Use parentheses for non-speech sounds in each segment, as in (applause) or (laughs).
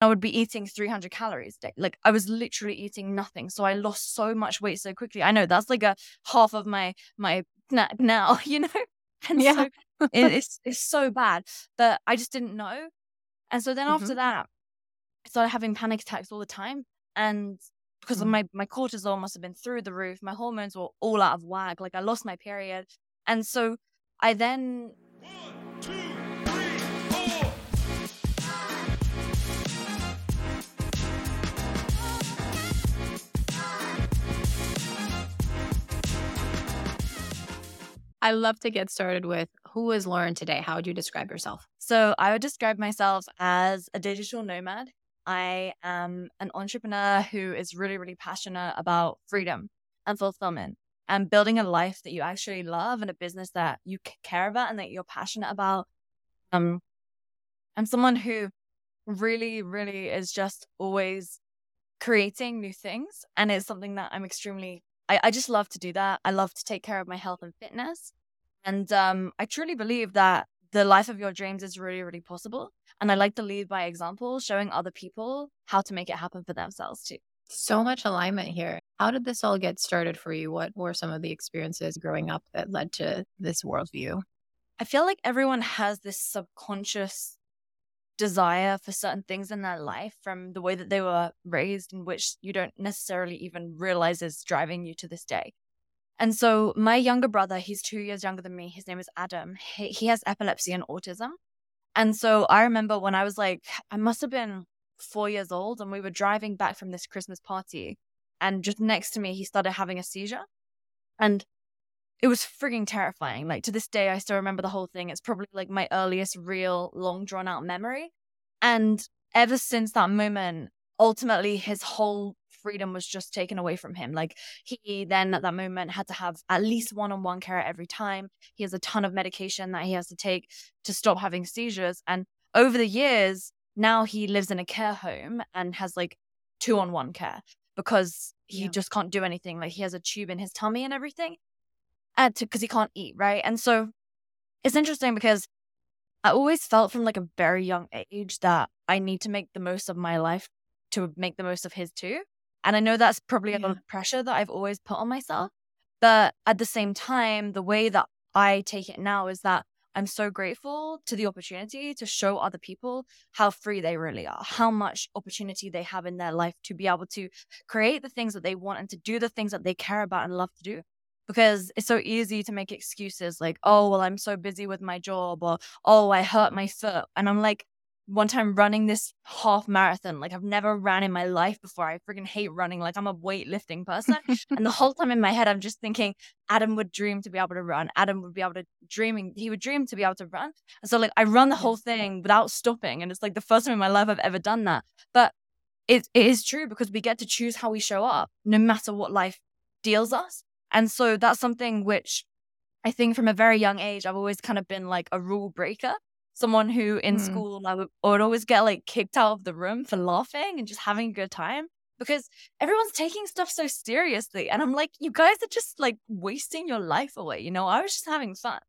I would be eating 300 calories a day. Like I was literally eating nothing. So I lost so much weight so quickly. I know that's like a half of my my snack now, (laughs) you know? And Yeah. so it, (laughs) it's it's so bad. But I just didn't know. And so then after Mhm. that, I started having panic attacks all the time. And because of Mm. my, my cortisol must have been through the roof, my hormones were all out of whack. Like I lost my period. And so I then One, two, I love to get started with who is Lauren today? How would you describe yourself? So I would describe myself as a digital nomad. I am an entrepreneur who is really, really passionate about freedom and fulfillment and building a life that you actually love and a business that you care about and that you're passionate about. Um, I'm someone who really, really is just always creating new things. And it's something that I'm extremely, I, I just love to do that. I love to take care of my health and fitness. And um, I truly believe that the life of your dreams is really, really possible. And I like to lead by example, showing other people how to make it happen for themselves too. So much alignment here. How did this all get started for you? What were some of the experiences growing up that led to this worldview? I feel like everyone has this subconscious desire for certain things in their life from the way that they were raised, in which you don't necessarily even realize is driving you to this day. And so, my younger brother, he's two years younger than me. His name is Adam. He, he has epilepsy and autism. And so, I remember when I was like, I must have been four years old, and we were driving back from this Christmas party. And just next to me, he started having a seizure. And it was frigging terrifying. Like to this day, I still remember the whole thing. It's probably like my earliest real long drawn out memory. And ever since that moment, ultimately his whole freedom was just taken away from him. Like he then at that moment had to have at least one on one care every time. He has a ton of medication that he has to take to stop having seizures. And over the years, now he lives in a care home and has like two on one care because he Yeah. just can't do anything. Like he has a tube in his tummy and everything Uh, because he can't eat, right? And so it's interesting because I always felt from like a very young age that I need to make the most of my life to make the most of his too. And I know that's probably a lot of pressure that I've always put on myself. But at the same time, the way that I take it now is that I'm so grateful to the opportunity to show other people how free they really are, how much opportunity they have in their life to be able to create the things that they want and to do the things that they care about and love to do because it's so easy to make excuses like, oh, well, I'm so busy with my job, or oh, I hurt my foot. And I'm like, one time running this half marathon, like I've never ran in my life before. I freaking hate running. Like I'm a weightlifting person. and the (laughs) whole time in my head, I'm just thinking, Adam would dream to be able to run. Adam would be able to dreaming, he would dream to be able to run. And so like I run the whole thing without stopping. And it's like the first time in my life I've ever done that. But it, it is true because we get to choose how we show up no matter what life deals us. And so that's something which I think from a very young age, I've always kind of been like a rule breaker. Someone who in Mm. school I would, I would always get like kicked out of the room for laughing and just having a good time because everyone's taking stuff so seriously. And I'm like, you guys are just like wasting your life away. You know, I was just having fun.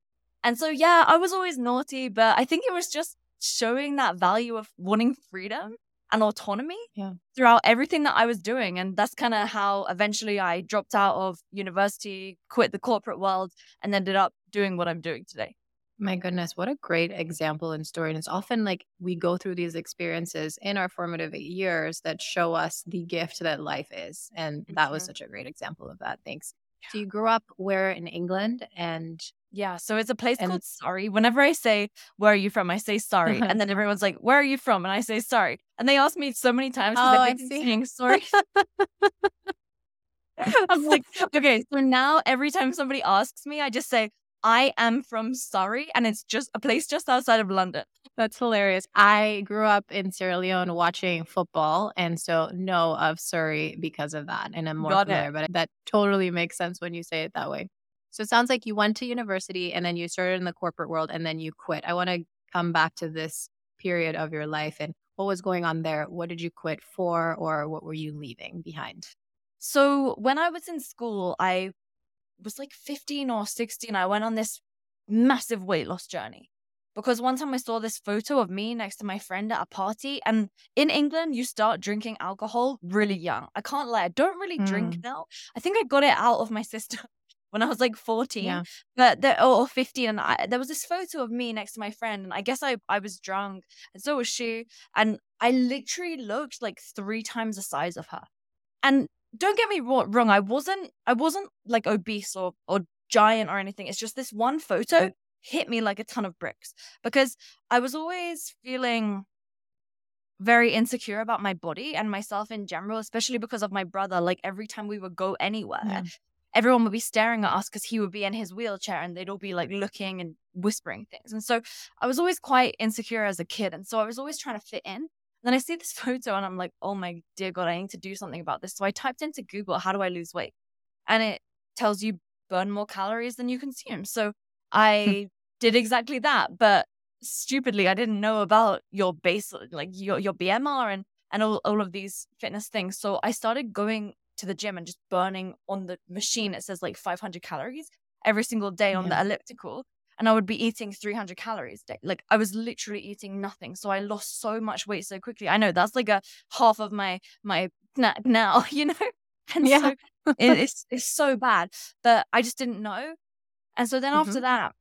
And so, yeah, I was always naughty, but I think it was just showing that value of wanting freedom and autonomy Yeah. throughout everything that I was doing. And that's kind of how eventually I dropped out of university, quit the corporate world, and ended up doing what I'm doing today. My goodness, what a great example and story. And it's often like we go through these experiences in our formative years that show us the gift that life is. And that was Mhm. such a great example of that. Thanks. So you grew up where in England and Yeah. So it's a place And- called Sorry. Whenever I say, Where are you from? I say sorry. Uh-huh. and then everyone's like, Where are you from? And I say sorry. And they ask me so many times because Oh, I've been saying sorry. I'm like, okay, so now every time somebody asks me, I just say, I am from Surrey, and it's just a place just outside of London. That's hilarious. I grew up in Sierra Leone watching football and so know of Surrey because of that. And I'm more Got it. familiar, but that totally makes sense when you say it that way. So it sounds like you went to university and then you started in the corporate world and then you quit. I want to come back to this period of your life and what was going on there. What did you quit for or what were you leaving behind? So when I was in school, I was like 15 or 16. I went on this massive weight loss journey. because one time I saw this photo of me next to my friend at a party. And in England, you start drinking alcohol really young. I can't lie, I don't really drink mm. now. I think I got it out of my (laughs) sister when I was like 14, Yeah. but or, or 15. And I, there was this photo of me next to my friend. And I guess I, I was drunk and so was she. And I literally looked like three times the size of her. And don't get me wrong, I wasn't I wasn't like obese or or giant or anything. It's just this one photo hit me like a ton of bricks because I was always feeling very insecure about my body and myself in general, especially because of my brother. Like every time we would go anywhere, Yeah. Everyone would be staring at us because he would be in his wheelchair and they'd all be like looking and whispering things. And so I was always quite insecure as a kid. And so I was always trying to fit in. Then I see this (laughs) photo and I'm like, oh my dear God, I need to do something about this. So I typed into Google, how do I lose weight? And it tells you burn more calories than you consume. So hmm. I did exactly that. But stupidly, I didn't know about your base, like your, your BMR and, and all, all of these fitness things. So I started going to the gym and just burning on the machine. It says like 500 calories every single day on Yeah. the elliptical. And I would be eating 300 calories a day. Like I was literally eating nothing. So I lost so much weight so quickly. I know that's like a half of my, my snack (laughs) now, you know? And Yeah. so it, (laughs) it's, it's so bad, but I just didn't know. And so then after Mhm. that,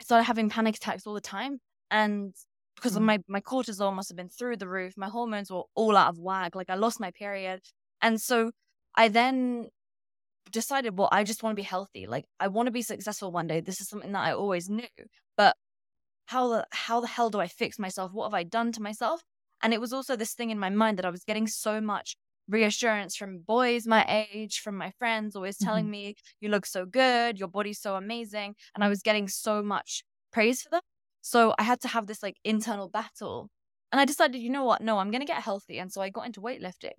I started having panic attacks all the time. And because of Mm. my, my cortisol must have been through the roof, my hormones were all out of whack. Like I lost my period. And so I then decided, well, I just want to be healthy. Like I want to be successful one day. This is something that I always knew. But how the how the hell do I fix myself? What have I done to myself? And it was also this thing in my mind that I was getting so much reassurance from boys my age, from my friends, always telling mm-hmm. me, you look so good, your body's so amazing. And I was getting so much praise for them. So I had to have this like internal battle. And I decided, you know what? No, I'm going to get healthy. And so I got into weightlifting.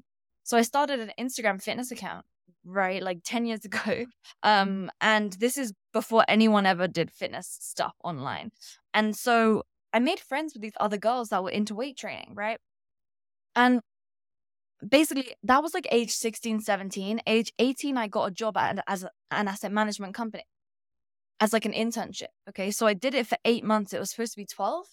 So I started an Instagram fitness account, right? Like 10 years (laughs) ago. Um, and this is before anyone ever did fitness stuff online. And so I made friends with these other girls that were into weight training, right? And basically that was like age 16 17 age 18 i got a job at as a, an asset management company as like an internship okay so i did it for eight months it was supposed to be 12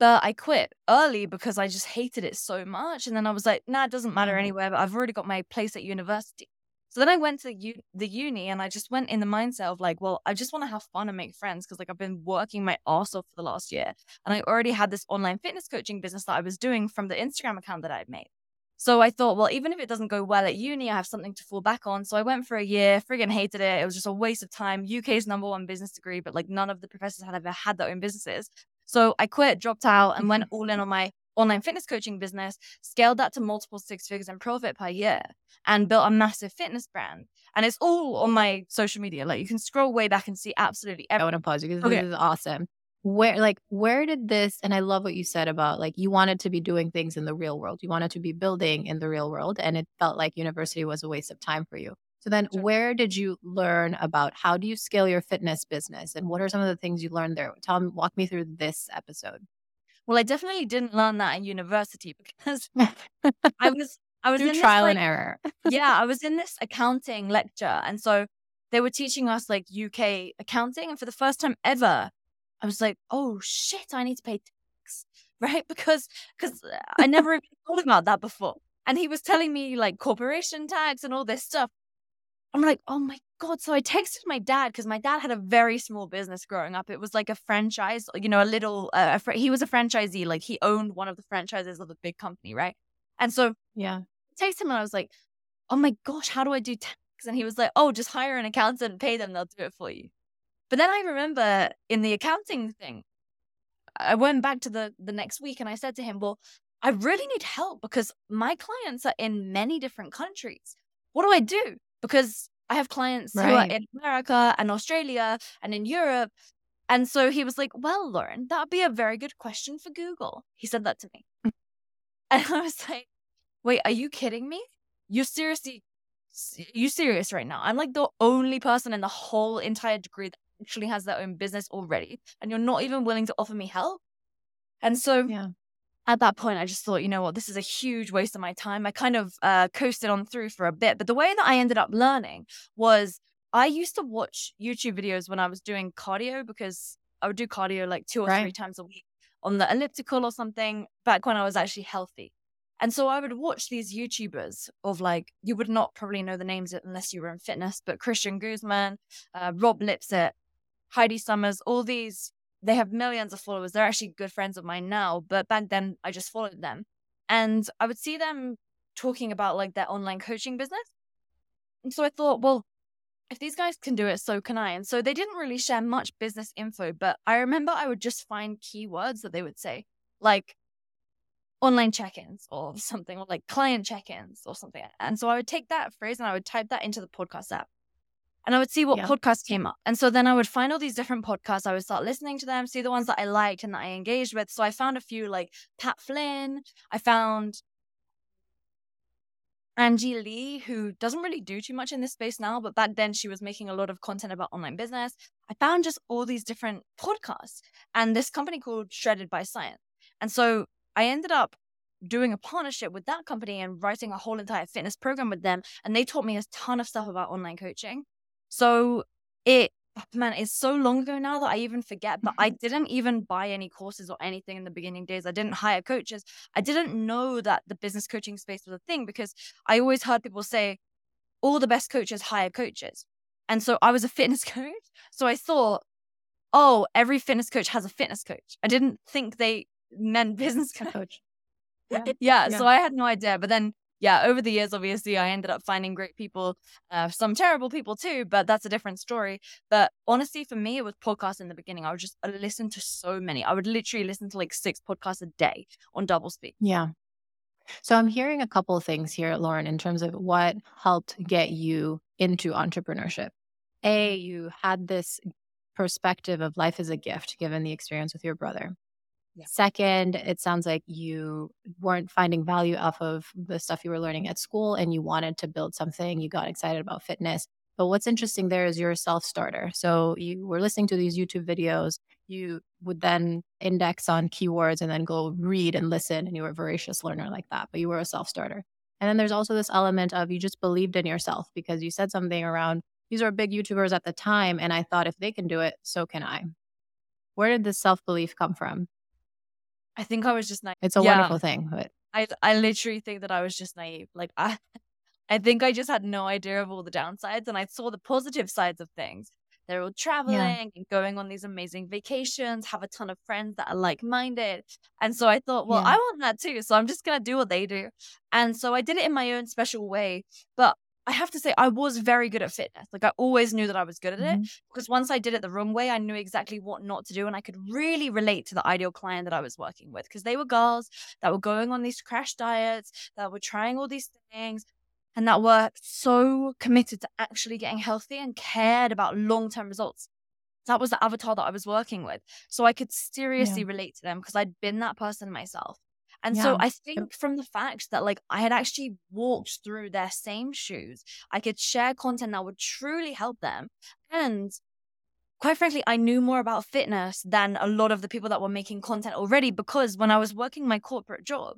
but i quit early because i just hated it so much and then i was like nah it doesn't matter Mhm. anywhere but i've already got my place at university so then i went to u- the uni and i just went in the mindset of like well i just want to have fun and make friends because like i've been working my ass off for the last year and i already had this online fitness coaching business that i was doing from the instagram account that i'd made so I thought, well, even if it doesn't go well at uni, I have something to fall back on. So I went for a year, friggin' hated it. It was just a waste of time. UK's number one business degree, but like none of the professors had ever had their own businesses. So I quit, dropped out, and went mm-hmm. all in on my online fitness coaching business, scaled that to multiple six figures in profit per year, and built a massive fitness brand. And it's all on my social media. Like you can scroll way back and see absolutely everything. I want to pause you because Okay. this is awesome. Where, like, where did this? And I love what you said about like you wanted to be doing things in the real world. You wanted to be building in the real world, and it felt like university was a waste of time for you. So then, Sure. where did you learn about how do you scale your fitness business, and what are some of the things you learned there? Tell me, walk me through this episode. Well, I definitely didn't learn that in university because (laughs) I was I was in this, trial like, and error. (laughs) yeah, I was in this accounting lecture. And so they were teaching us like UK accounting. And for the first time ever, I was like, oh shit, I need to pay tax. (laughs) Right. Because because uh, I never even thought about that before. And he was telling me like corporation tax and all this stuff. I'm like, oh my God. So I texted my dad because my dad had a very small business growing up. It was like a franchise, you know, a little, uh, a fr- he was a franchisee. Like he owned one of the franchises of a big company. Right. And so Yeah. text him and I was like, oh my gosh, how do I do tax? And he was like, oh, just hire an accountant and pay them, they'll do it for you. But then I remember in the accounting thing, I went back to the the next week and I said to him, well, I really need help because my clients are in many different countries. What do I do? Because I have clients who are in America and Australia and in Europe. And so he was like, well, Lauren, that would be a very good question for Google. He said that to me. Mm. (laughs) And I was like, wait, are you kidding me? You're seriously, you serious right now? I'm like the only person in the whole entire degree that actually has their own business already, and you're not even willing to offer me help. And so Yeah. At that point, I just thought, you know what, this is a huge waste of my time. I kind of uh, coasted on through for a bit, but the way that I ended up learning was I used to watch YouTube videos when I was doing cardio because I would do cardio like two or Right. three times a week on the elliptical or something back when I was actually healthy. And so I would watch these YouTubers of like, you would not probably know the names unless you were in fitness, but Christian Guzman, uh, Rob Lipsett, Heidi Somers, all these, they have millions of followers. They're actually good friends of mine now, but back then I just followed them. And I would see them talking about like their online coaching business. And so I thought, well, if these guys can do it, so can I. And so they didn't really share much business info, but I remember I would just find keywords that they would say, like online check ins or something, or like client check ins or something. And so I would take that phrase and I would type that into the podcast app. And I would see what Yeah. podcast came up. And so then I would find all these different podcasts. I would start listening to them, see the ones that I liked and that I engaged with. So I found a few like Pat Flynn. I found Angie Lee, who doesn't really do too much in this space now, but back then she was making a lot of content about online business. I found just all these different podcasts and this company called Shredded by Science. And so I ended up doing a partnership with that company and writing a whole entire fitness program with them. And they taught me a ton of stuff about online coaching. So it, (sighs) man, it's so long ago now that I even forget, but I mm-hmm. didn't even buy any courses or anything in the beginning days. I didn't hire coaches. I didn't know that the business coaching space was a thing because I always heard people say, all the best coaches hire coaches. And so I was a (laughs) fitness coach. So I thought, oh, every fitness coach has a fitness coach. I didn't think they meant (laughs) business coach. Coach. Yeah. Yeah. So I had no idea. But then, yeah, over the years, obviously, I ended up finding great people, uh, some terrible people too, but that's a different story. But honestly, for me, it was podcasts in the beginning. I would just listen to so many. I would literally listen to like six podcasts a day on double speed. Yeah. So I'm hearing a couple of things here, Lauren, in terms of what helped get you into entrepreneurship. A, you had this perspective of life as a gift given the experience with your brother. Yeah. Second, it sounds like you weren't finding value off of the stuff you were learning at school and you wanted to build something. You got excited about fitness. But what's interesting there is you're a self starter. So you were listening to these YouTube videos. You would then index on keywords and then go read and listen. And you were a voracious learner like that, but you were a self starter. And then there's also this element of you just believed in yourself because you said something around these are big YouTubers at the time. And I thought if they can do it, so can I. Where did this self belief come from? I think I was just naive. It's a Yeah. wonderful thing, but I I literally think that I was just naive. Like I (laughs) I think I just had no idea of all the downsides and I saw the positive sides of things. They're all traveling and going on these amazing vacations, have a ton of friends that are like-minded. And so I thought, well, Yeah. I want that too. So I'm just going to do what they do. And so I did it in my own special way. But I have to say, I was very good at fitness. Like I always knew that I was good at it Mhm. because once I did it the wrong way, I knew exactly what not to do. And I could really relate to the ideal client that I was working with because they were girls that were going on these crash diets, that were trying all these things, and that were so committed to actually getting healthy and cared about long term results. That was the avatar that I was working with. So I could seriously relate to them because I'd been that person myself. And so I think from the fact that like I had actually walked through their same shoes, I could share content that would truly help them. And quite frankly, I knew more about fitness than a lot of the people that were making content already because when I was working my corporate job,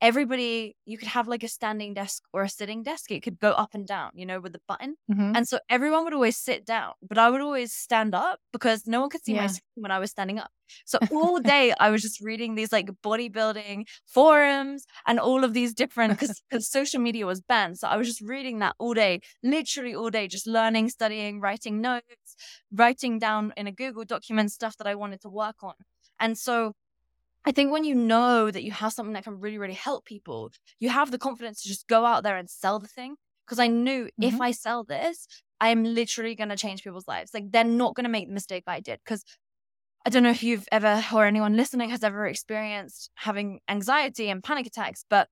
everybody, you could have like a standing desk or a sitting desk. It could go up and down, you know, with the button. Mhm. And so everyone would always sit down, but I would always stand up because no one could see my screen when I was standing up. So all (laughs) day I was just reading these like bodybuilding forums and all of these different because (laughs) social media was banned. So I was just reading that all day, literally all day, just learning, studying, writing notes, writing down in a Google document stuff that I wanted to work on. And so I think when you know that you have something that can really, really help people, you have the confidence to just go out there and sell the thing. Because I knew if Mhm. I sell this, I'm literally going to change people's lives. Like they're not going to make the mistake I did. Because I don't know if you've ever, or anyone listening has ever experienced having anxiety and panic attacks, but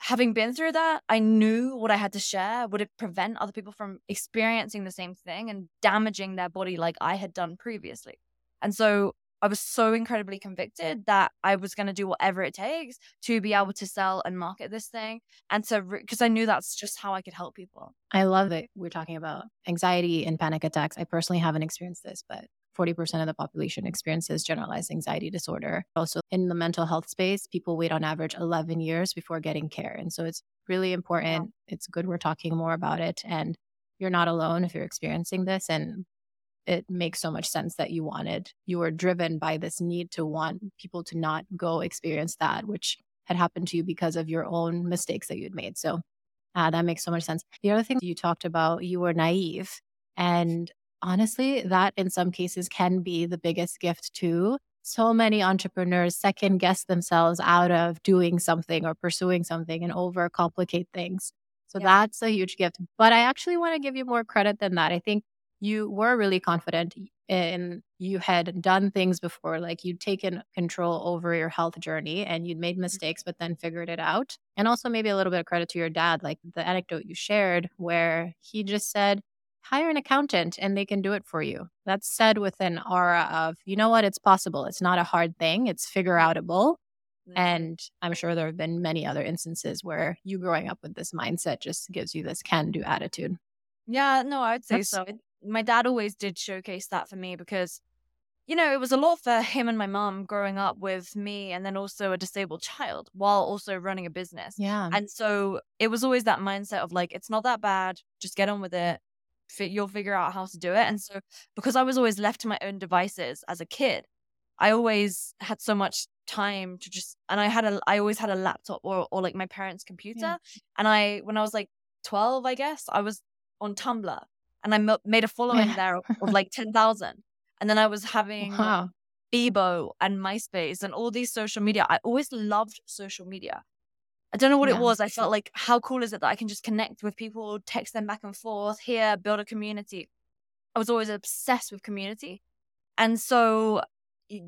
having been through that, I knew what I had to share would it prevent other people from experiencing the same thing and damaging their body like I had done previously. And so I was so incredibly convicted that I was going to do whatever it takes to be able to sell and market this thing and to, because I knew that's just how I could help people. I love that we're talking about anxiety and panic attacks. I personally haven't experienced this, but 40% of the population experiences generalized anxiety disorder. Also, in the mental health space, people wait on average 11 years before getting care. And so it's really important. It's good we're talking more about it. And you're not alone if you're experiencing this. And it makes so much sense that you wanted, you were driven by this need to want people to not go experience that, which had happened to you because of your own mistakes that you'd made. So uh, that makes so much sense. The other thing you talked about, you were naive. And honestly, that in some cases can be the biggest gift too. So many entrepreneurs second guess themselves out of doing something or pursuing something and overcomplicate things. So yeah. that's a huge gift. But I actually want to give you more credit than that. I think you were really confident and you had done things before like you'd taken control over your health journey and you'd made mm-hmm. mistakes but then figured it out. And also maybe a little bit of credit to your dad like the anecdote you shared where he just said hire an accountant and they can do it for you. That's said with an aura of you know what? It's possible. It's not a hard thing. It's figure outable mm-hmm. and i'm sure there have been many other instances where you growing up with this mindset just gives you this can do attitude. Yeah no i would say that's, so my dad always did showcase that for me because you know, it was a lot for him and my mom growing up with me and then also a disabled child while also running a business. Yeah. And so it was always that mindset of like, it's not that bad. Just get on with it. You'll figure out how to do it. And so because I was always left to my own devices as a kid, I always had so much time to just, and I had a, I always had a laptop or, or like my parents' computer. Yeah. And I, when I was like 12, I guess, I was on Tumblr and I made a following yeah. there of, of (laughs) like 10,000. And then I was having wow. Bebo and MySpace and all these social media. I always loved social media. I don't know what yeah. it was. I felt like, how cool is it that I can just connect with people, text them back and forth, here, build a community. I was always obsessed with community. And so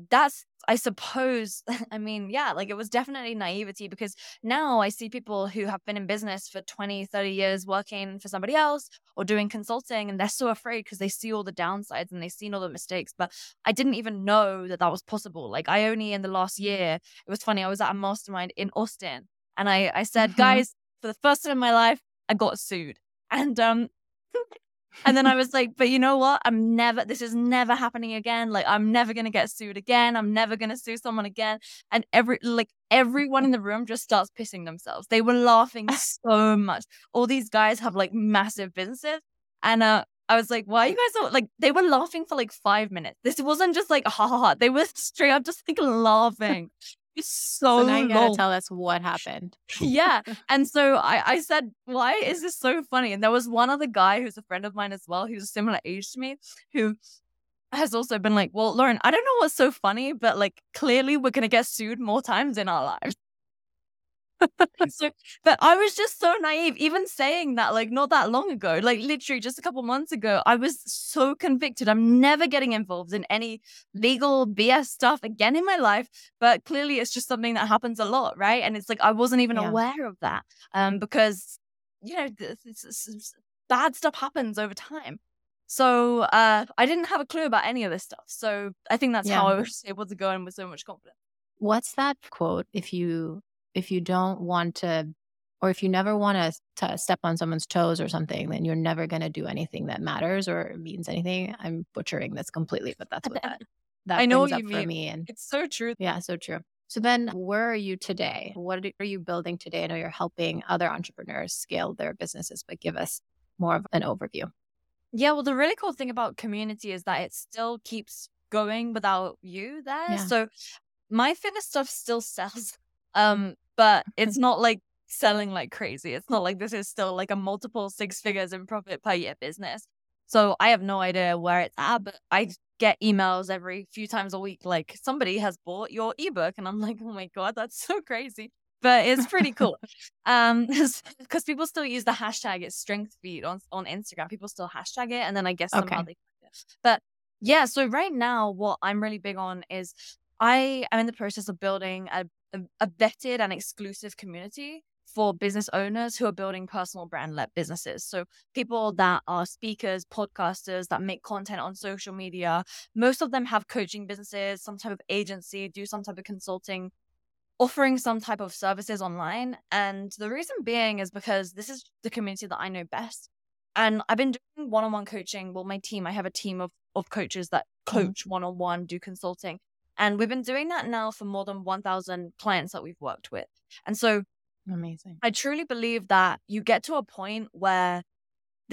that's I suppose, (laughs) I mean, yeah, like it was definitely naivety because now I see people who have been in business for 20, 30 years working for somebody else or doing consulting and they're so afraid because they see all the downsides and they've seen all the mistakes. But I didn't even know that that was possible. Like I only in the last year, it was funny, I was at a mastermind in Austin and I, I said, mm-hmm. guys, for the first time in my life, I got sued. And um, (laughs) and then I (laughs) was like, but you know what? I'm never, this is never happening again. Like, I'm never going to get sued again. I'm never going to sue someone again. And every, like, everyone in the room just starts pissing themselves. They were laughing (laughs) so much. All these guys have like massive businesses. And, uh, I was like, why you guys are like, they were laughing for like five minutes. This wasn't just like, ha ha ha. They were straight up just like laughing. It's so, so now you gotta tell us what (laughs) happened. yeah. (laughs) And so I, I said, why is this so funny? And there was one other guy who's a friend of mine as well, who's a similar age to me, who has also been like, well, Lauren, I don't know what's so funny, but like clearly we're gonna get sued more times in our lives. (laughs) so, but I was just so naive, even saying that, like, not that long ago, like, literally just a couple months ago, I was so convicted. I'm never getting involved in any legal BS stuff again in my life. But clearly, it's just something that happens a lot, right? And it's like, I wasn't even yeah. aware of that um, because, you know, bad stuff happens over time. So uh, I didn't have a clue about any of this stuff. So I think that's yeah. how I was (laughs) able to go in with so much confidence. What's that quote? If you if you don't want to or if you never want to step on someone's toes or something, then you're never going to do anything that matters or means anything. I'm butchering this completely, but that's what that, (laughs) that I know what you mean. me. And it's so true. Yeah, so true. So then where are you today? What are you building today? I know you're helping other entrepreneurs scale their businesses, but give us more of an overview. Yeah, well, the really cool thing about community is that it still keeps going without you there. Yeah. So my fitness stuff still sells. Um, but (laughs) it's not like selling like crazy. It's not like this is still like a multiple six figures in profit per year business. So I have no idea where it's at, but I get emails every few times a week like somebody has bought your ebook and I'm (laughs) like, "Oh my god, that's so crazy." But it's pretty cool. (laughs) um cuz people still use the hashtag it's strength feed on on Instagram. People still hashtag it and then I guess somehow okay. they But yeah, so right now what I'm really big on is I am in the process of building a a, vetted and exclusive community for business owners who are building personal brand led businesses. So, people that are speakers, podcasters that make content on social media, most of them have coaching businesses, some type of agency, do some type of consulting, offering some type of services online. And the reason being is because this is the community that I know best. And I've been doing one on one coaching. Well, my team, I have a team of, of coaches that mm-hmm. coach one on one, do consulting. And we've been doing that now for more than 1,000 clients that we've worked with. And so amazing. I truly believe that you get to a point where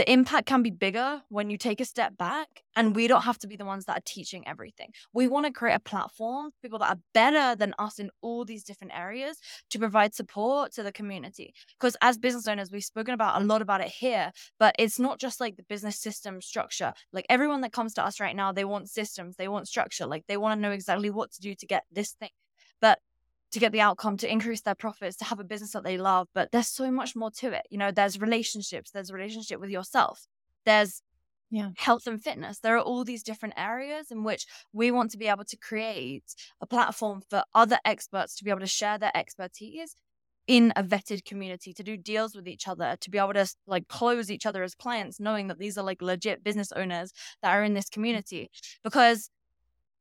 the impact can be bigger when you take a step back and we don't have to be the ones that are teaching everything. We want to create a platform, for people that are better than us in all these different areas to provide support to the community. Because as business owners, we've spoken about a lot about it here, but it's not just like the business system structure. Like everyone that comes to us right now, they want systems, they want structure, like they want to know exactly what to do to get this thing. But to get the outcome, to increase their profits, to have a business that they love. But there's so much more to it. You know, there's relationships, there's a relationship with yourself, there's yeah. health and fitness. There are all these different areas in which we want to be able to create a platform for other experts to be able to share their expertise in a vetted community to do deals with each other to be able to like close each other as clients knowing that these are like legit business owners that are in this community because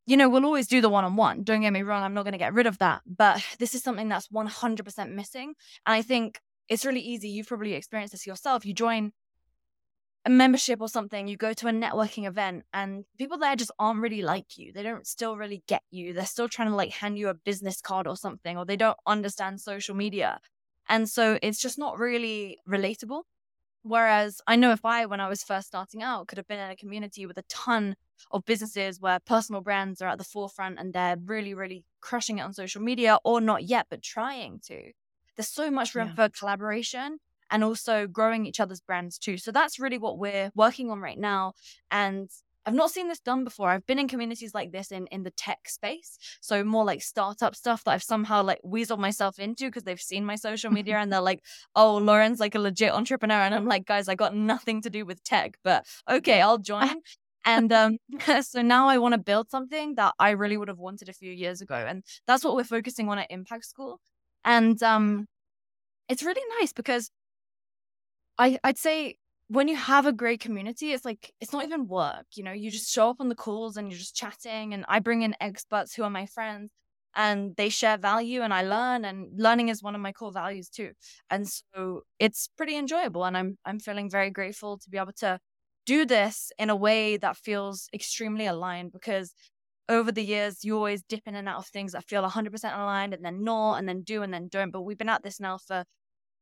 you know, we'll always do the one on one. Don't get me wrong, I'm not going to get rid of that. But this is something that's 100% missing. And I think it's really easy. You've probably experienced this yourself. You join a membership or something, you go to a networking event, and people there just aren't really like you. They don't still really get you. They're still trying to like hand you a business card or something, or they don't understand social media. And so it's just not really relatable. Whereas I know if I, when I was first starting out, could have been in a community with a ton of businesses where personal brands are at the forefront and they're really, really crushing it on social media or not yet, but trying to. There's so much room yeah. for collaboration and also growing each other's brands too. So that's really what we're working on right now. And I've not seen this done before. I've been in communities like this in in the tech space, so more like startup stuff that I've somehow like weaseled myself into because they've seen my social media (laughs) and they're like, "Oh, Lauren's like a legit entrepreneur," and I'm like, "Guys, I got nothing to do with tech, but okay, I'll (laughs) join." And um, (laughs) so now I want to build something that I really would have wanted a few years ago, and that's what we're focusing on at Impact School. And um, it's really nice because I I'd say when you have a great community, it's like it's not even work. You know, you just show up on the calls and you're just chatting. And I bring in experts who are my friends and they share value and I learn and learning is one of my core values too. And so it's pretty enjoyable and I'm I'm feeling very grateful to be able to do this in a way that feels extremely aligned because over the years you always dip in and out of things that feel 100% aligned and then not and then do and then don't but we've been at this now for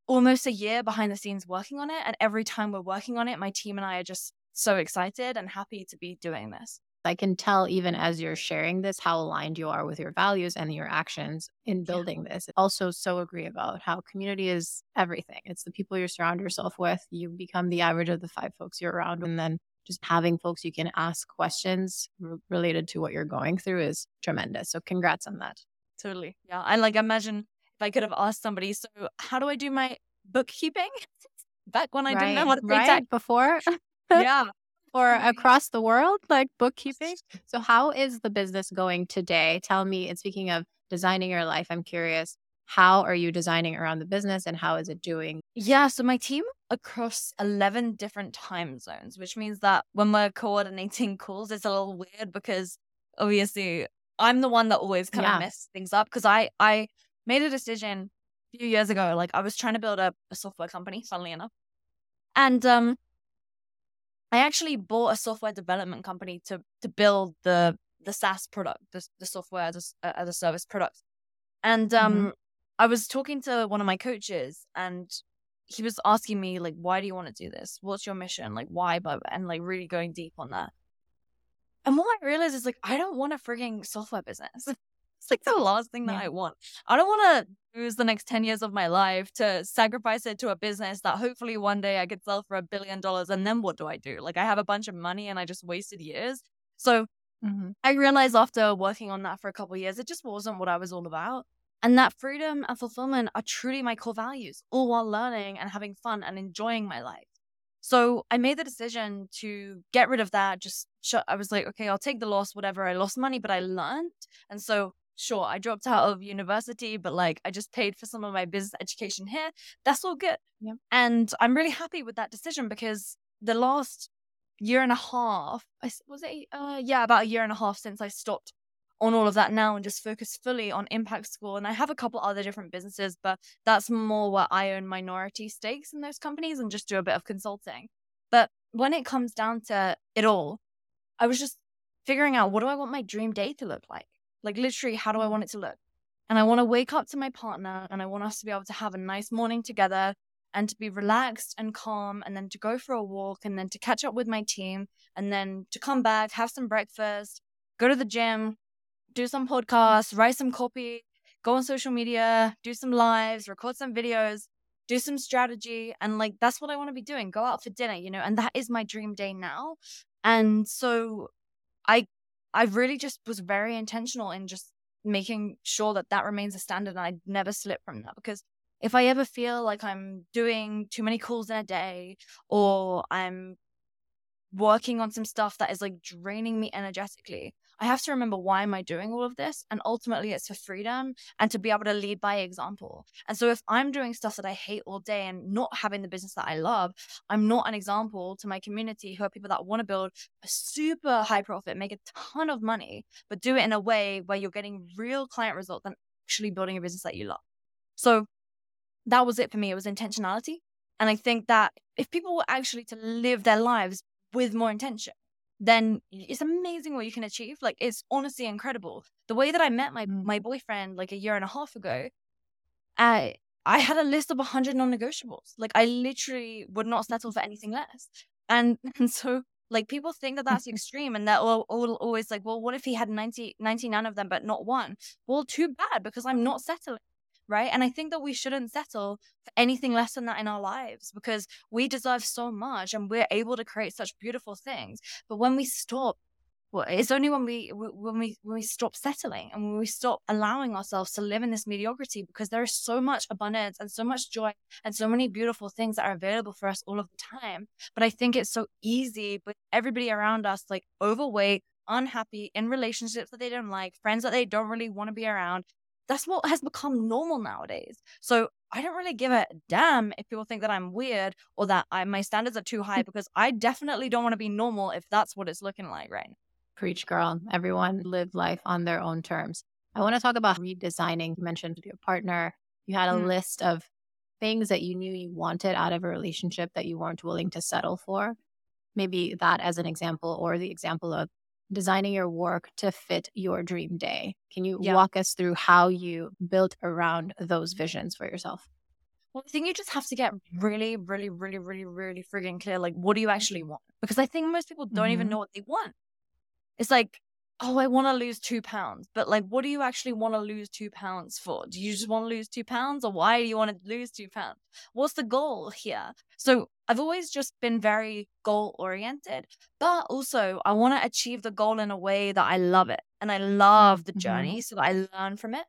almost a year behind the scenes working on it. And every time we're working on it, my team and I are just so excited and happy to be doing this. I can tell even as you're sharing this how aligned you are with your values and your actions in building yeah. this. Also, so agree about how community is everything. It's the people you surround yourself with. You become the average of the five folks you're around. And then just having folks you can ask questions r- related to what you're going through is tremendous. So, congrats on that. Totally. Yeah. I like imagine if I could have asked somebody, so how do I do my bookkeeping? (laughs) Back when I right, didn't know what to right? before. (laughs) yeah. Or across the world, like bookkeeping. So, how is the business going today? Tell me, and speaking of designing your life, I'm curious, how are you designing around the business and how is it doing? Yeah, so my team across 11 different time zones, which means that when we're coordinating (laughs) calls, it's a little weird because obviously I'm the one that always kind yeah. of mess things up because I I made a decision a few years ago. Like I was trying to build a, a software company, funnily enough. And um I actually bought a software development company to to build the the SaaS product, the, the software as a, as a service product. And um mm-hmm. I was talking to one of my coaches and he was asking me like why do you want to do this? What's your mission? Like why but and like really going deep on that. And what I realized is like I don't want a freaking software business. (laughs) It's like the last thing that yeah. I want. I don't want to lose the next 10 years of my life to sacrifice it to a business that hopefully one day I could sell for a billion dollars. And then what do I do? Like I have a bunch of money and I just wasted years. So mm-hmm. I realized after working on that for a couple years, it just wasn't what I was all about. And that freedom and fulfillment are truly my core values, all while learning and having fun and enjoying my life. So I made the decision to get rid of that. Just shut, I was like, okay, I'll take the loss, whatever. I lost money, but I learned. And so sure, I dropped out of university, but like I just paid for some of my business education here. That's all good. Yeah. And I'm really happy with that decision because the last year and a half, I was it, uh, yeah, about a year and a half since I stopped on all of that now and just focus fully on Impact School. And I have a couple other different businesses, but that's more where I own minority stakes in those companies and just do a bit of consulting. But when it comes down to it all, I was just figuring out what do I want my dream day to look like? Like literally, how do I want it to look? And I want to wake up to my partner and I want us to be able to have a nice morning together and to be relaxed and calm and then to go for a walk and then to catch up with my team and then to come back, have some breakfast, go to the gym, do some podcasts, write some copy, go on social media, do some lives, record some videos, do some strategy. And like, that's what I want to be doing. Go out for dinner, you know, and that is my dream day now. And so I, I really just was very intentional in just making sure that that remains a standard and I never slip from that because if I ever feel like I'm doing too many calls in a day or I'm working on some stuff that is like draining me energetically, I have to remember why am I doing all of this? And ultimately, it's for freedom and to be able to lead by example. And so, if I'm doing stuff that I hate all day and not having the business that I love, I'm not an example to my community who are people that want to build a super high profit, make a ton of money, but do it in a way where you're getting real client results and actually building a business that you love. So, that was it for me. It was intentionality. And I think that if people were actually to live their lives with more intention, then it's amazing what you can achieve. Like it's honestly incredible. The way that I met my Mm. my boyfriend like a year and a half ago, I I had a list of 100 non-negotiables. Like I literally would not settle for anything less. And (laughs) and so like people think that that's (laughs) extreme and that all, all always like, well, what if he had 90 99 of them but not one? Well, too bad because I'm not settling. Right. And I think that we shouldn't settle for anything less than that in our lives because we deserve so much and we're able to create such beautiful things. But when we stop, well, it's only when we when we when we stop settling and when we stop allowing ourselves to live in this mediocrity because there is so much abundance and so much joy and so many beautiful things that are available for us all of the time. But I think it's so easy with everybody around us like overweight, unhappy, in relationships that they don't like, friends that they don't really want to be around. That's what has become normal nowadays. So I don't really give a damn if people think that I'm weird or that I, my standards are too high (laughs) because I definitely don't want to be normal if that's what it's looking like right now. Preach, girl. Everyone live life on their own terms. I want to talk about redesigning. You mentioned your partner, you had a Mm. list of things that you knew you wanted out of a relationship that you weren't willing to settle for. Maybe that as an example, or the example of designing your work to fit your dream day. Can you Yeah. walk us through how you built around those visions for yourself? Well, I think you just have to get really, really, really, really, really friggin' clear. Like, what do you actually want? Because I think most people don't even Mhm. know what they want. It's like, oh, I want to lose two pounds. But like, what do you actually want to lose two pounds for? Do you just want to lose two pounds or why do you want to lose two pounds? What's the goal here? So I've always just been very goal oriented, but also I want to achieve the goal in a way that I love it and I love the Mhm. journey so that I learn from it.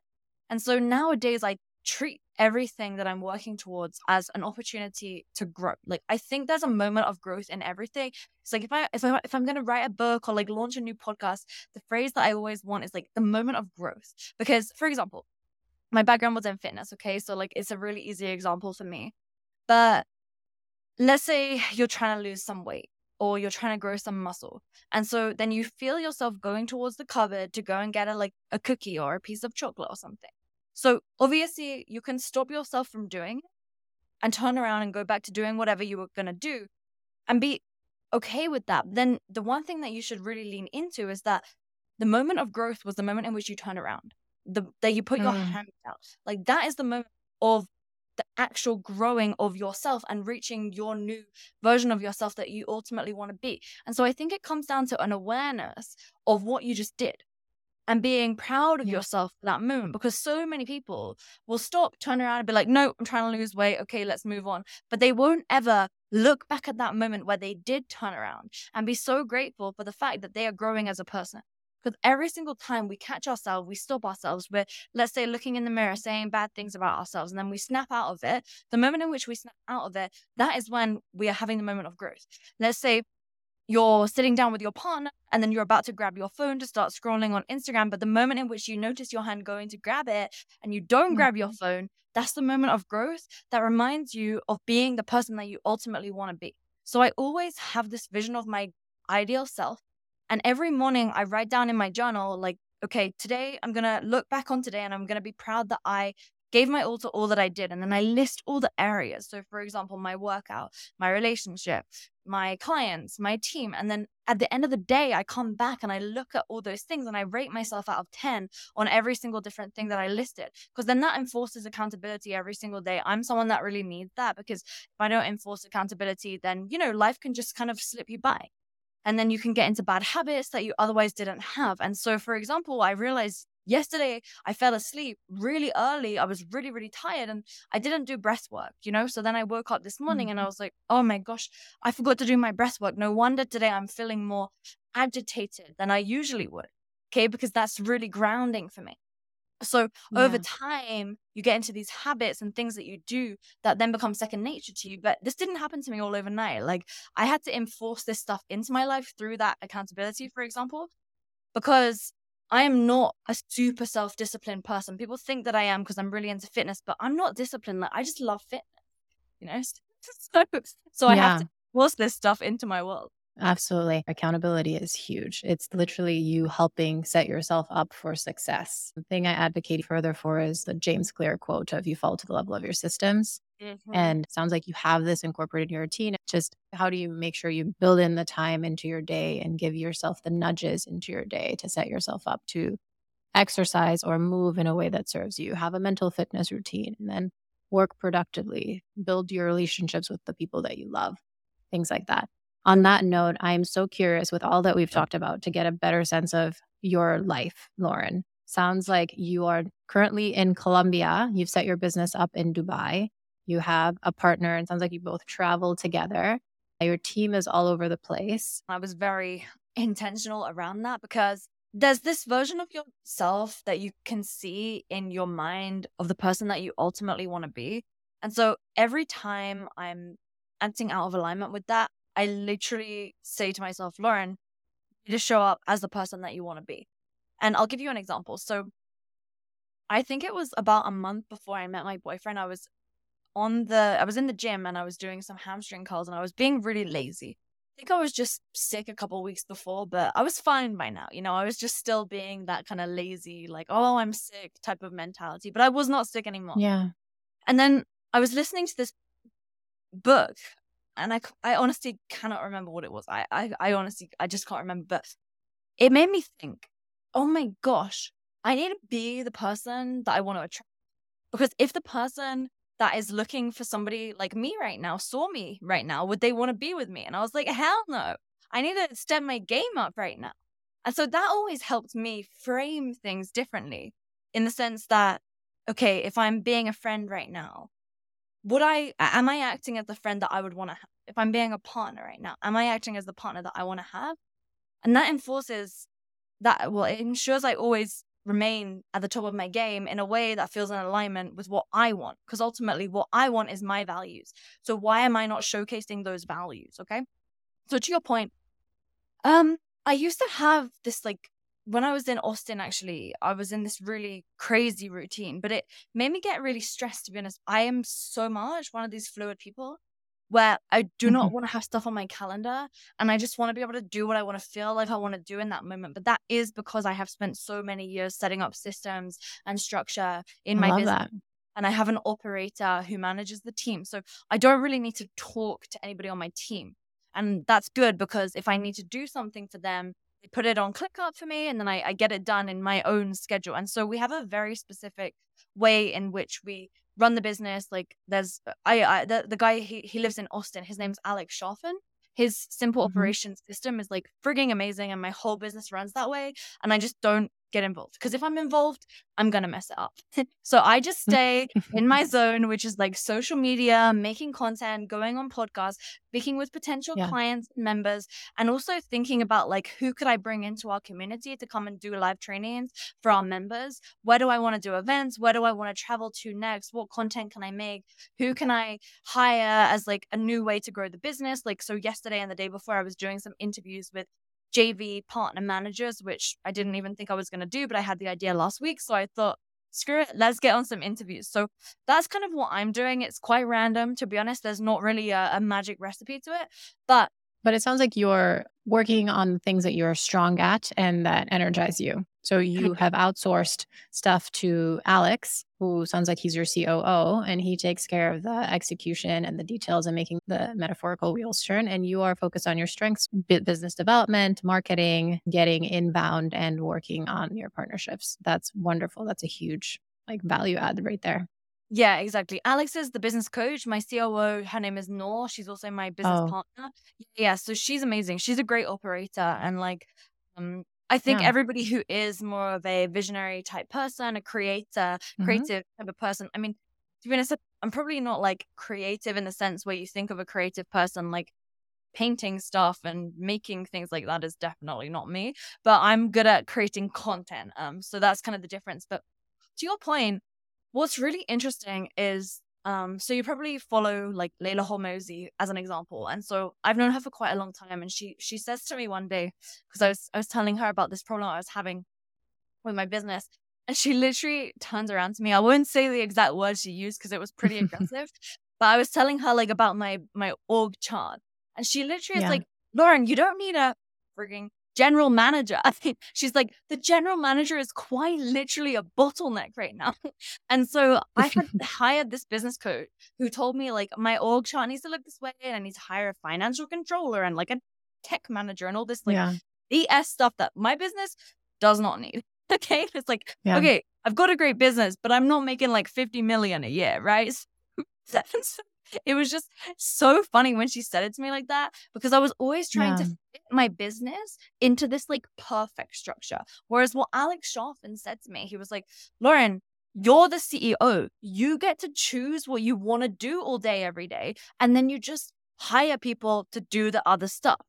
And so nowadays I treat everything that I'm working towards as an opportunity to grow. Like I think there's a moment of growth in everything. It's like if I if I if I'm gonna write a book or like launch a new podcast, the phrase that I always want is like the moment of growth. Because for example, my background was in fitness, okay? So like it's a really easy example for me. But let's say you're trying to lose some weight or you're trying to grow some muscle. And so then you feel yourself going towards the cupboard to go and get a like a cookie or a piece of chocolate or something. So obviously you can stop yourself from doing it and turn around and go back to doing whatever you were going to do and be okay with that. Then the one thing that you should really lean into is that the moment of growth was the moment in which you turn around. The that you put your Mm. hand out. Like that is the moment of the actual growing of yourself and reaching your new version of yourself that you ultimately want to be. And so I think it comes down to an awareness of what you just did and being proud of yourself for that moment because so many people will stop, turn around and be like, no, I'm trying to lose weight. Okay, let's move on. But they won't ever look back at that moment where they did turn around and be so grateful for the fact that they are growing as a person. Because every single time we catch ourselves, we stop ourselves. We're, let's say, looking in the mirror, saying bad things about ourselves, and then we snap out of it. The moment in which we snap out of it, that is when we are having the moment of growth. Let's say you're sitting down with your partner and then you're about to grab your phone to start scrolling on Instagram. But the moment in which you notice your hand going to grab it and you don't mm. grab your phone, that's the moment of growth that reminds you of being the person that you ultimately want to be. So I always have this vision of my ideal self. And every morning I write down in my journal, like, okay, today I'm going to look back on today and I'm going to be proud that I gave my all to all that I did. And then I list all the areas. So, for example, my workout, my relationship, my clients, my team. And then at the end of the day, I come back and I look at all those things and I rate myself out of 10 on every single different thing that I listed. Because then that enforces accountability every single day. I'm someone that really needs that because if I don't enforce accountability, then, you know, life can just kind of slip you by. And then you can get into bad habits that you otherwise didn't have. And so, for example, I realized yesterday I fell asleep really early. I was really, really tired and I didn't do breath work, you know? So then I woke up this morning mm-hmm. and I mm-hmm. was like, oh my gosh, I forgot to do my breath work. No wonder today I'm feeling more agitated than I usually would. Okay. Because that's really grounding for me. So yeah. over time, you get into these habits and things that you do that then become second nature to you. But this didn't happen to me all overnight. Like I had to enforce this stuff into my life through that accountability, for example, because I am not a super self disciplined person. People think that I am because I'm really into fitness, but I'm not disciplined. Like I just love fitness, you know? (laughs) So, so I have to force this stuff into my world. Absolutely. Accountability is huge. It's literally you helping set yourself up for success. The thing I advocate further for is the James Clear quote of you fall to the level of your systems. Mm-hmm. And sounds like you have this incorporated in your routine. Just how do you make sure you build in the time into your day and give yourself the nudges into your day to set yourself up to exercise or move in a way that serves you? Have a mental fitness routine and then work productively, build your relationships with the people that you love, things like that. On that note, I am so curious with all that we've talked about to get a better sense of your life, Lauren. Sounds like you are currently in Colombia. You've set your business up in Dubai you have a partner, and sounds like you both travel together. Your team is all over the place. I was very (laughs) intentional around that because there's this version of yourself that you can see in your mind of the person that you ultimately want to be. And so every time I'm acting out of alignment with that, I literally say to myself, Lauren, you just show up as the person that you want to be. And I'll give you an example. So I think it was about a month before I met my boyfriend. I was on the I was in the gym and I was doing some hamstring curls and I was being really lazy. I think I was just sick a couple weeks before, but I was fine by now. You know, I was just still being that kind of lazy, like, oh, I'm sick type of mentality, but I was not sick anymore. Yeah. And then I was listening to this book and I, I honestly cannot remember what it was. I, I, I honestly, I just can't remember, but it made me think, oh my gosh, I need to be the person that I want to attract. Because if the person that is looking for somebody like me right now saw me right now, would they want to be with me? And I was like, hell no. I need to step my game up right now. And so that always helped me frame things differently in the sense that, okay, if I'm being a friend right now, would I, am I acting as the friend that I would want to have? If I'm being a partner right now, am I acting as the partner that I want to have? And that enforces that, well, it ensures I always remain at the top of my game in a way that feels in alignment with what I want. Because ultimately, what I want is my values. So why am I not showcasing those values? Okay. So to your point, um, I used to have this like when I was in Austin, actually, I was in this really crazy routine, but it made me get really stressed, to be honest. I am so much one of these fluid people where I do mm-hmm. not want to have stuff on my calendar and I just want to be able to do what I want to feel like I want to do in that moment. But that is because I have spent so many years setting up systems and structure in I my business. That. And I have an operator who manages the team. So I don't really need to talk to anybody on my team. And that's good because if I need to do something for them, they put it on ClickUp for me and then I, I get it done in my own schedule. And so we have a very specific way in which we run the business. Like there's I, I the, the guy he, he lives in Austin. His name's Alex Schaffen. His simple mm-hmm. operations system is like frigging amazing and my whole business runs that way. And I just don't get involved because if I'm involved, I'm going to mess it up. (laughs) so I just (laughs) stay in my zone, which is like social media, making content, going on podcasts, speaking with potential yeah. clients members, and also thinking about like who could I bring into our community to come and do live trainings for our members? Where do I want to do events? Where do I want to travel to next? What content can I make? Who can I hire as like a new way to grow the business? Like, so yesterday and the day before, I was doing some interviews with JV partner managers, which I didn't even think I was going to do, but I had the idea last week. So I thought, screw it, let's get on some interviews. So that's kind of what I'm doing. It's quite random, to be honest. There's not really a, a magic recipe to it, but. But it sounds like you're working on things that you're strong at and that energize you. So you have outsourced stuff to Alex, who sounds like he's your COO, and he takes care of the execution and the details and making the metaphorical wheels turn. And you are focused on your strengths, business development, marketing, getting inbound, and working on your partnerships. That's wonderful. That's a huge like value add right there. Yeah, exactly. Alex is the business coach. My COO, her name is Noor. She's also my business Oh. partner. Yeah, so she's amazing. She's a great operator and like um I think Yeah. everybody who is more of a visionary type person, a creator, Mhm. creative type of person. I mean, to be honest, I'm probably not like creative in the sense where you think of a creative person like painting stuff and making things like that is definitely not me. But I'm good at creating content. Um, so that's kind of the difference. But to your point, what's really interesting is um so you probably follow like Leila Hormozi as an example and so I've known her for quite a long time and she she says to me one day because I was I was telling her about this problem I was having with my business and she (laughs) literally turns around to me I won't say the exact words she used because it was pretty (laughs) aggressive but I was telling her like about my my org chart and she literally Yeah. is like Lauren you don't need a frigging general manager (laughs) I think she's like the general manager is quite literally a bottleneck right now (laughs) and so I had (laughs) hired this business coach who told me like my org chart needs to look this way and I need to hire a financial controller and like a tech manager and all this like yeah. BS stuff that my business does not need. Okay. It's like, Yeah. okay, I've got a great business, but I'm not making like 50 million a year, right? So it was just so funny when she said it to me like that because I was always trying to fit my business into this like perfect structure. Whereas what Alex Schaffen said to me, he was like, Lauren, you're the CEO. You get to choose what you want to do all day, every day. And then you just hire people to do the other stuff.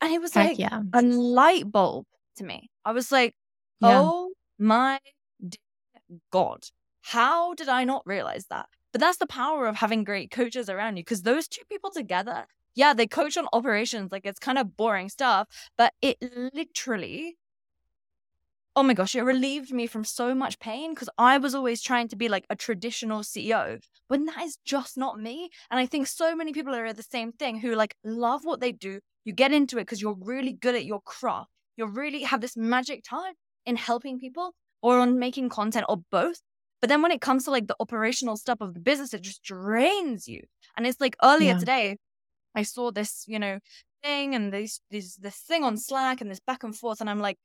And it was Heck like yeah. a light bulb to me. I was like, Yeah. oh my God, how did I not realize that? But that's the power of having great coaches around you because those two people together, yeah, they coach on operations. Like it's kind of boring stuff, but it literally, oh my gosh, it relieved me from so much pain because I was always trying to be like a traditional CEO when that is just not me. And I think so many people are the same thing who like love what they do. You get into it because you're really good at your craft. You really have this magic touch in helping people or on making content or both. But then when it comes to like the operational stuff of the business, it just drains you. And it's like earlier Yeah. today, I saw this, you know, thing and this this this thing on Slack and this back and forth, and I'm like,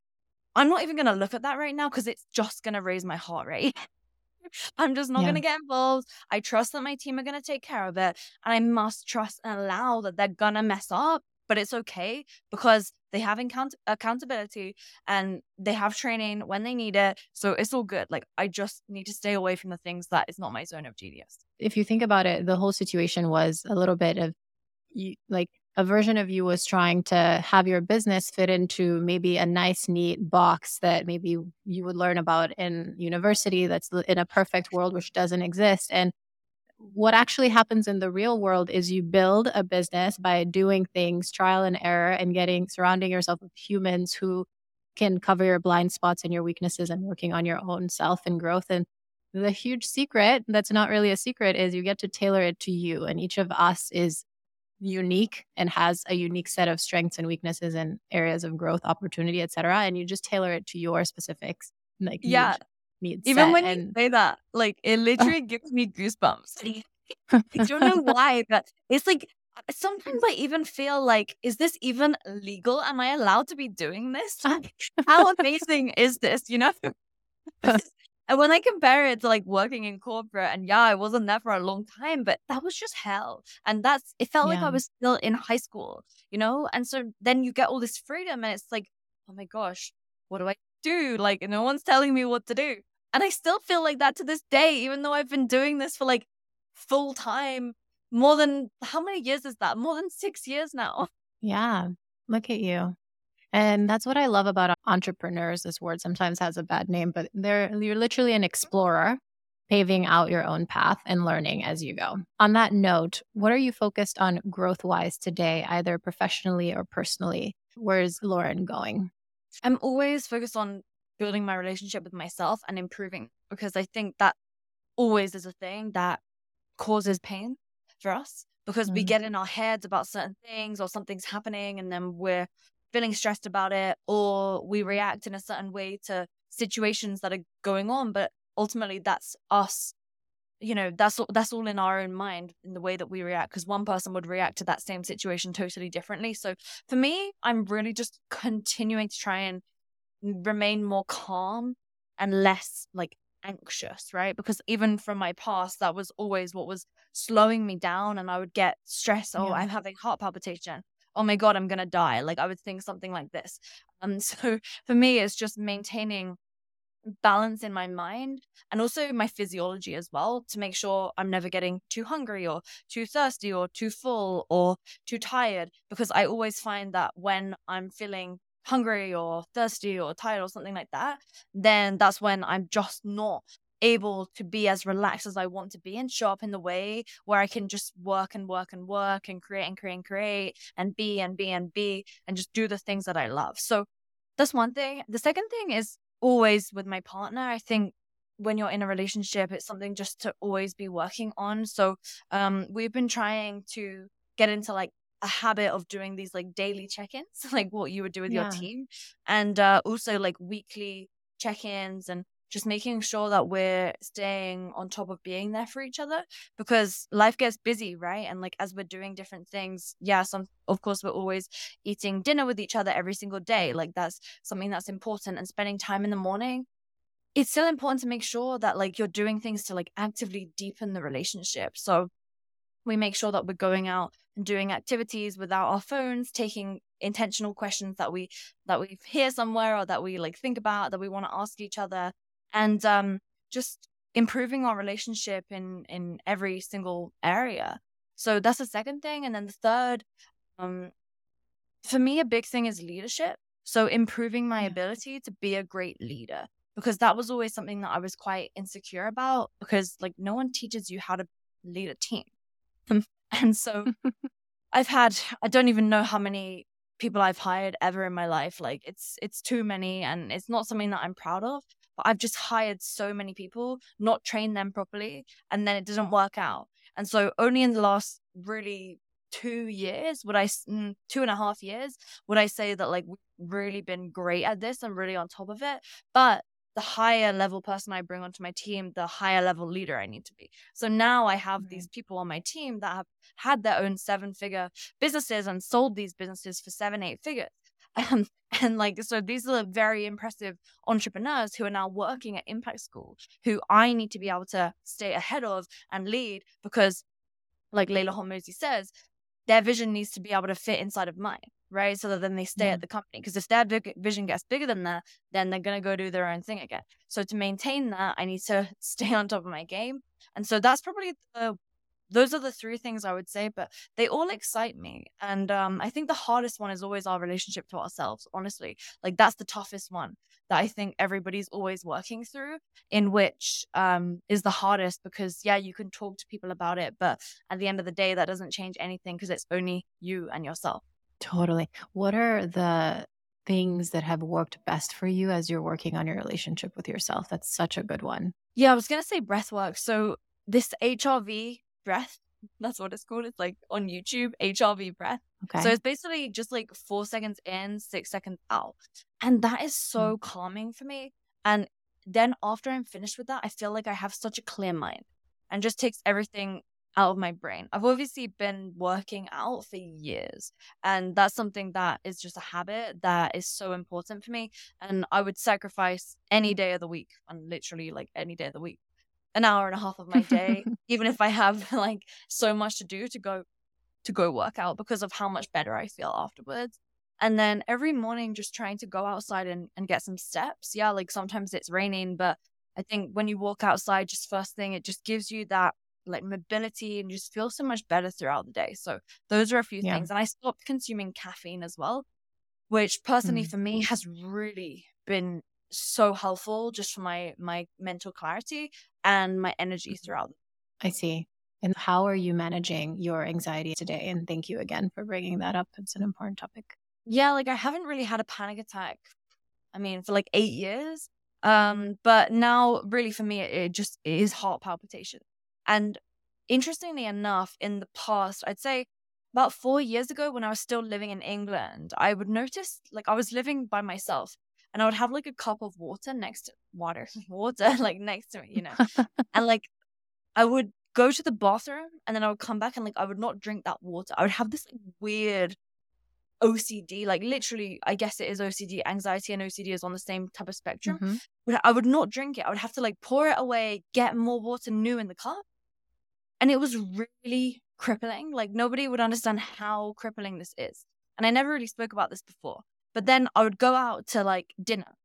I'm not even gonna look at that right now because it's just gonna raise my heart rate. (laughs) I'm just not Yeah. gonna get involved. I trust that my team are gonna take care of it, and I must trust and allow that they're gonna mess up, but it's okay because they have account- accountability and they have training when they need it, so it's all good. Like I just need to stay away from the things that is not my zone of genius. if you think about it, the whole situation was a little bit of you, like a version of you was trying to have your business fit into maybe a nice, neat box that maybe you would learn about in university that's in a perfect world, which doesn't exist. And what actually happens in the real world is you build a business by doing things trial and error and getting surrounding yourself with humans who can cover your blind spots and your weaknesses and working on your own self and growth and the huge secret that's not really a secret is you get to tailor it to you and each of us is unique and has a unique set of strengths and weaknesses and areas of growth opportunity etc and you just tailor it to your specifics like Yeah. Need, needs Even when you say that, like it literally gives me goosebumps. (laughs) I don't know why, but it's like sometimes I even feel like, is this even legal? Am I allowed to be doing this? (laughs) How amazing is this? You know? (laughs) and when I compare it to like working in corporate, and yeah, I wasn't there for a long time, but that was just hell. And that's it felt like I was still in high school, you know? And so then you get all this freedom, and it's like, oh my gosh, what do I do? Like, no one's telling me what to do. And I still feel like that to this day, even though I've been doing this for like full time more than how many years is that? More than six years now. (laughs) Yeah, look at you. And that's what I love about entrepreneurs. This word sometimes has a bad name, but they're you're literally an explorer, paving out your own path and learning as you go. On that note, what are you focused on growth wise today, either professionally or personally? Where's Lauren going? I'm always focused on building my relationship with myself and improving because I think that always is a thing that causes pain for us because we Mm. get in our heads about certain things or something's happening and then we're feeling stressed about it or we react in a certain way to situations that are going on but ultimately that's us you know that's that's all in our own mind in the way that we react because one person would react to that same situation totally differently so for me i'm really just continuing to try and remain more calm and less like anxious right? Because even from my past that was always what was slowing me down and i would get stressed oh yeah. i'm having heart palpitation. Oh my god i'm gonna die. Like i would think something like this. Um (laughs) so for me it's just maintaining balance in my mind and also my physiology as well to make sure I'm never getting too hungry or too thirsty or too full or too tired because I always find that when I'm feeling hungry or thirsty or tired or something like that then that's when I'm just not able to be as relaxed as I want to be and show up in the way where I can just work and work and work and create and create and create and be and be and be and just do the things that I love. So that's one thing. The second thing is always with my partner. I think when you're in a relationship, it's something just to always be working on. So um, we've been trying to get into like a habit of doing these like daily check-ins, (laughs) like what you would do with yeah. your team, and uh, also like weekly check-ins and just making sure that we're staying on top of being there for each other because life gets busy, right? And like as we're doing different things, yeah, some of course we're always eating dinner with each other every single day. Like that's something that's important and spending time in the morning. It's still important to make sure that like you're doing things to like actively deepen the relationship. So we make sure that we're going out and doing activities without our phones, taking intentional questions that we that we hear somewhere or that we like think about that we want to ask each other and um, just improving our relationship in in every single area. So that's the second thing, and then the third, um, for me, a big thing is leadership. So improving my ability to be a great leader because that was always something that I was quite insecure about because like no one teaches you how to lead a team. (laughs) and so I've had I don't even know how many people I've hired ever in my life. Like it's it's too many and it's not something that I'm proud of. But I've just hired so many people, not trained them properly, and then it doesn't work out. And so only in the last really two years would I mm, two and a half years would I say that like we've really been great at this and really on top of it. But the higher level person I bring onto my team, the higher level leader I need to be. So now I have these people on my team that have had their own seven figure businesses and sold these businesses for seven, eight figures. (laughs) Um, and like, so these are very impressive entrepreneurs who are now working at Impact School, who I need to be able to stay ahead of and lead because, like Leila Hormozi says, their vision needs to be able to fit inside of mine, right? So that then they stay yeah. at the company. Because if their big vision gets bigger than that, then they're going to go do their own thing again. So to maintain that, I need to (laughs) stay on top of my game. And so that's probably the those are the three things I would say, but they all excite me. And um, I think the hardest one is always our relationship to ourselves, honestly. Like that's the toughest one that I think everybody's always working through, in which um, is the hardest because, yeah, you can talk to people about it, but at the end of the day, that doesn't change anything because it's only you and yourself. Totally. What are the things that have worked best for you as you're working on your relationship with yourself? That's such a good one. Yeah, I was going to say breath work. So this HRV breath. That's what it's called. It's like on YouTube, HRV breath. Okay. So it's basically just like four seconds in, six seconds out. And that is so mm. calming for me. And then after I'm finished with that, I feel like I have such a clear mind and just takes everything out of my brain. I've obviously been working out for years, and that's something that is just a habit that is so important for me. And I would sacrifice any day of the week, and literally like any day of the week, an hour and a half of my day, (laughs) even if I have (laughs) like so much to do to go to go work out because of how much better I feel afterwards. And then every morning just trying to go outside and, and get some steps. Yeah, like sometimes it's raining, but I think when you walk outside just first thing, it just gives you that like mobility and just feel so much better throughout the day. So those are a few yeah. things. And I stopped consuming caffeine as well, which personally mm. for me has really been so helpful just for my my mental clarity and my energy mm-hmm. throughout. I see. And how are you managing your anxiety today? And thank you again for bringing that up. It's an important topic. Yeah, like I haven't really had a panic attack. I mean, for like eight years. Um, but now, really, for me, it, it just is heart palpitation. And interestingly enough, in the past, I'd say about four years ago when I was still living in England, I would notice like I was living by myself and I would have like a cup of water next to water, (laughs) water like next to me, you know, and like I would go to the bathroom and then I would come back and like I would not drink that water. I would have this like, weird OCD, like literally, I guess it is OCD. Anxiety and OCD is on the same type of spectrum. Mhm. But I would not drink it. I would have to like pour it away, get more water new in the cup. And it was really crippling. Like nobody would understand how crippling this is. And I never really spoke about this before. But then I would go out to like dinner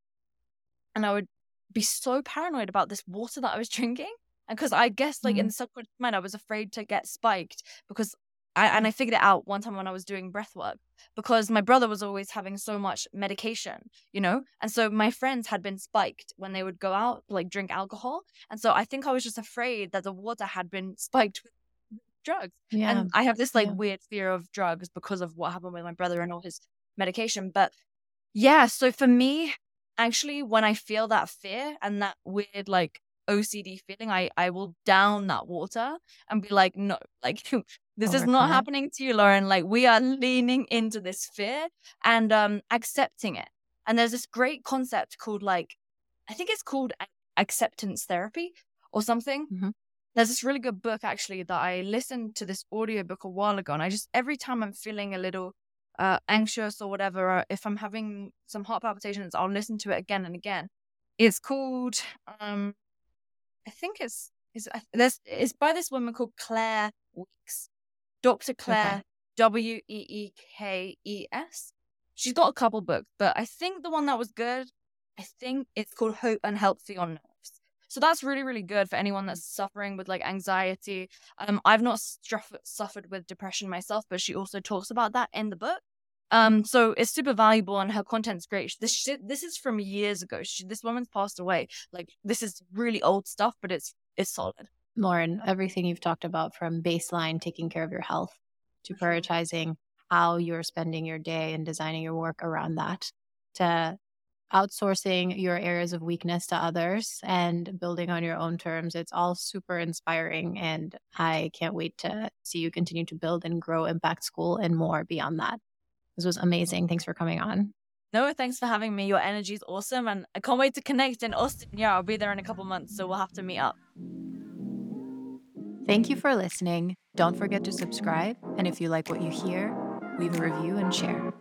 and I would be so paranoid about this water that I was (laughs) drinking. And because I guess like in mm. the subconscious mind, I was afraid to get spiked because I, and I figured it out one time when I was doing breath work because my brother was always having so much medication, you know? And so my friends had been spiked when they would go out, like drink alcohol. And so I think I was just afraid that the water had been spiked with drugs. Yeah. And I have this like yeah. weird fear of drugs because of what happened with my brother and all his medication. But yeah, so for me, actually, when I feel that fear and that weird like OCD feeling, I I will down that water and be like, no, like (laughs) this is not happening to you, Lauren. Like we are leaning into this fear and um accepting it. And there's this great concept called like, I think it's called acceptance therapy or something. Mhm. There's this really good book actually that I listened to this audiobook a while ago, and I just every time I'm feeling a little uh, anxious or whatever, or if I'm having some heart palpitations, I'll listen to it again and again. It's called, um, I think it's is there's it's by this woman called Claire Weekes, Dr. Claire W E E K E S. She's got a couple books, but I think the one that was good, I think it's called Hope and Help for Your Nerves. So that's really, really good for anyone that's suffering with like anxiety. Um, I've not struff- suffered with depression myself, but she also talks about that in the book. Um, so it's super valuable and her content's great. This shit, this is from years ago. She, this woman's passed away. Like this is really old stuff, but it's it's solid. Lauren, everything you've talked about from baseline, taking care of your health, to prioritizing how you're spending your day and designing your work around that, to outsourcing your areas of weakness to others and building on your own terms. It's all super inspiring. And I can't wait to see you continue to build and grow Impact School and more beyond that. This was amazing. Thanks for coming on. No, thanks for having me. Your energy is awesome, and I can't wait to connect in Austin. Yeah, I'll be there in a couple months, so we'll have to meet up. Thank you for listening. Don't forget to subscribe. And if you like what you hear, leave a review and share.